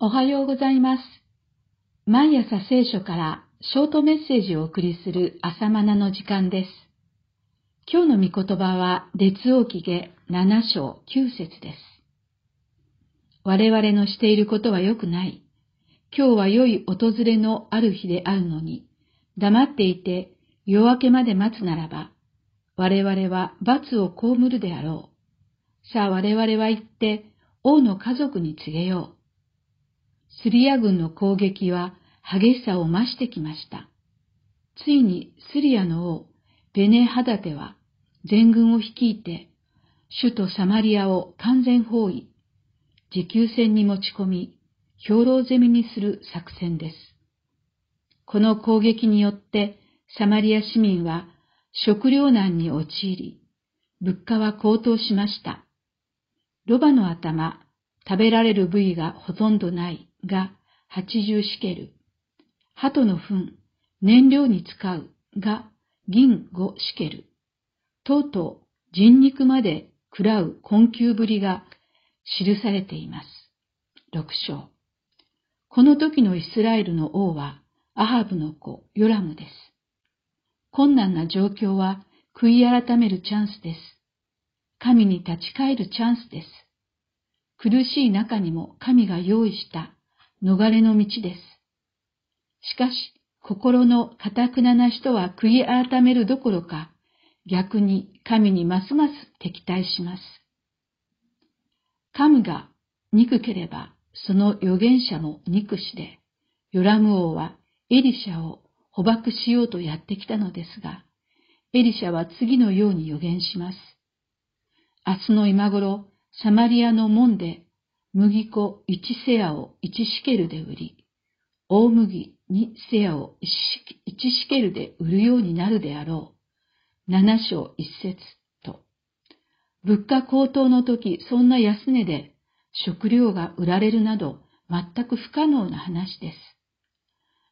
おはようございます。毎朝聖書からショートメッセージをお送りする朝マナの時間です。今日の御言葉は列王記下7章9節です。我々のしていることは良くない。今日は良い訪れのある日であるのに、黙っていて夜明けまで待つならば、我々は罰を被るであろう。さあ我々は行って王の家族に告げよう。スリア軍の攻撃は激しさを増してきました。ついにスリアの王、ベネハダテは全軍を率いて、首都サマリアを完全包囲、持久戦に持ち込み、兵糧攻めにする作戦です。この攻撃によってサマリア市民は食糧難に陥り、物価は高騰しました。ロバの頭、食べられる部位がほとんどないが80シケル、鳩の糞、燃料に使うが銀5シケル、とうとう人肉まで食らう困窮ぶりが記されています。六章。この時のイスラエルの王はアハブの子ヨラムです。困難な状況は悔い改めるチャンスです。神に立ち返るチャンスです。苦しい中にも神が用意した逃れの道です。しかし、心の堅くなな人は悔い改めるどころか、逆に神にますます敵対します。神が憎ければ、その預言者も憎しで、ヨラム王はエリシャを捕獲しようとやってきたのですが、エリシャは次のように予言します。明日の今頃、サマリアの門で麦粉1セアを1シケルで売り、大麦2セアを 1, シケルで売るようになるであろう。7章1節と。物価高騰の時、そんな安値で食料が売られるなど全く不可能な話です。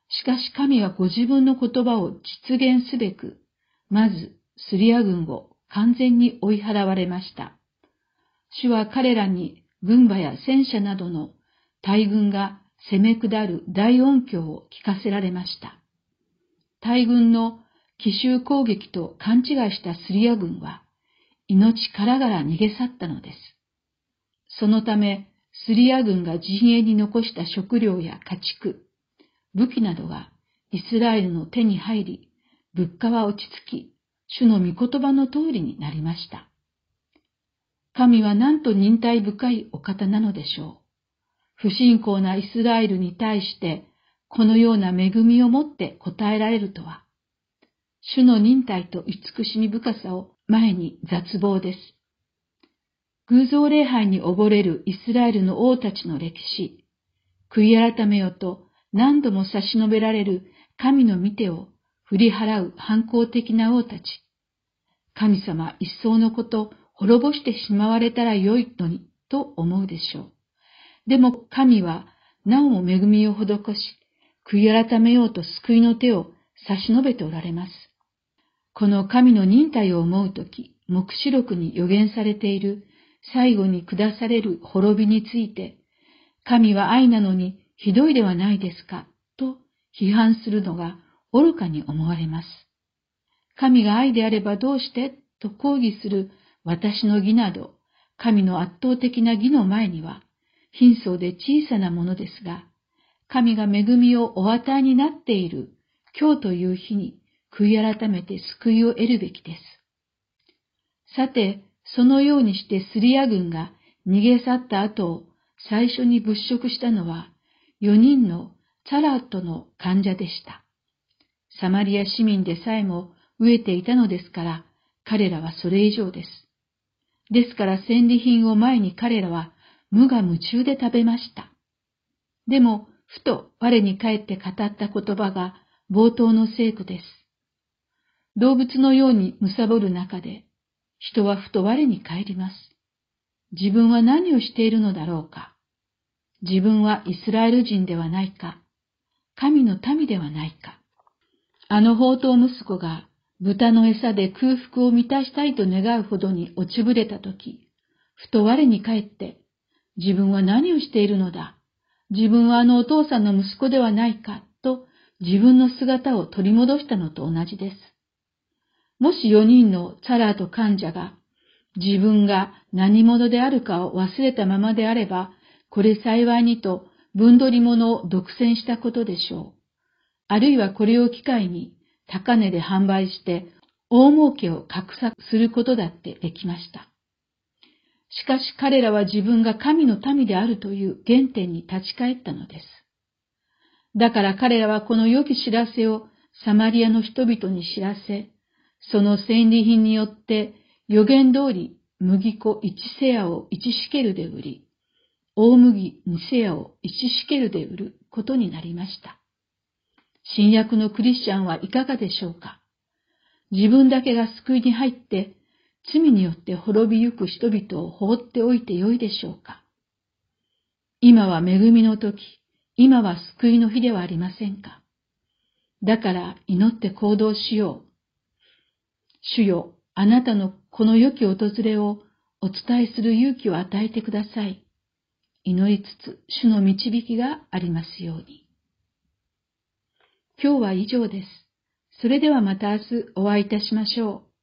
しかし神はご自分の言葉を実現すべく、まずスリア軍を完全に追い払われました。主は彼らに軍馬や戦車などの大軍が攻め下る大音響を聞かせられました。大軍の奇襲攻撃と勘違いしたスリア軍は、命からがら逃げ去ったのです。そのため、スリア軍が陣営に残した食料や家畜、武器などがイスラエルの手に入り、物価は落ち着き、主の御言葉の通りになりました。神はなんと忍耐深いお方なのでしょう。不信仰なイスラエルに対して、このような恵みをもって答えられるとは、主の忍耐と慈しみ深さを前に絶望です。偶像礼拝に溺れるイスラエルの王たちの歴史、悔い改めよと何度も差し伸べられる神の見てを振り払う反抗的な王たち。神様一層のこと滅ぼしてしまわれたらよいのに、と思うでしょう。でも神は、なおも恵みを施し、悔い改めようと救いの手を差し伸べておられます。この神の忍耐を思うとき、目視録に予言されている最後に下される滅びについて、神は愛なのにひどいではないですか、と批判するのが愚かに思われます。神が愛であればどうしてと抗議する私の義など、神の圧倒的な義の前には、貧相で小さなものですが、神が恵みをお与えになっている今日という日に悔い改めて救いを得るべきです。さて、そのようにしてスリア軍が逃げ去った後を最初に物色したのは4人のチャラットの患者でした。サマリア市民でさえも飢えていたのですから、彼らはそれ以上です。ですから戦利品を前に彼らは無我夢中で食べました。でも、ふと我に返って語った言葉が冒頭の聖句です。動物のように貪る中で、人はふと我に帰ります。自分は何をしているのだろうか。自分はイスラエル人ではないか。神の民ではないか。あの宝刀息子が豚の餌で空腹を満たしたいと願うほどに落ちぶれたとき、ふと我に返って、自分は何をしているのだ？自分はあのお父さんの息子ではないか？と自分の姿を取り戻したのと同じです。もし4人のチャラーと患者が自分が何者であるかを忘れたままであれば、これ幸いにと分取り物を独占したことでしょう。あるいはこれを機会に高値で販売して大儲けを画策することだってできました。しかし彼らは自分が神の民であるという原点に立ち返ったのです。だから彼らはこの良き知らせをサマリアの人々に知らせ、その戦利品によって予言通り麦粉一セアを一シケルで売り、大麦二セアを一シケルで売ることになりました。新約のクリスチャンはいかがでしょうか？自分だけが救いに入って罪によって滅びゆく人々を放っておいてよいでしょうか？今は恵みの時、今は救いの日ではありませんか？だから祈って行動しよう。主よ、あなたのこの良き訪れをお伝えする勇気を与えてください。祈りつつ主の導きがありますように。今日は以上です。それではまた明日お会いいたしましょう。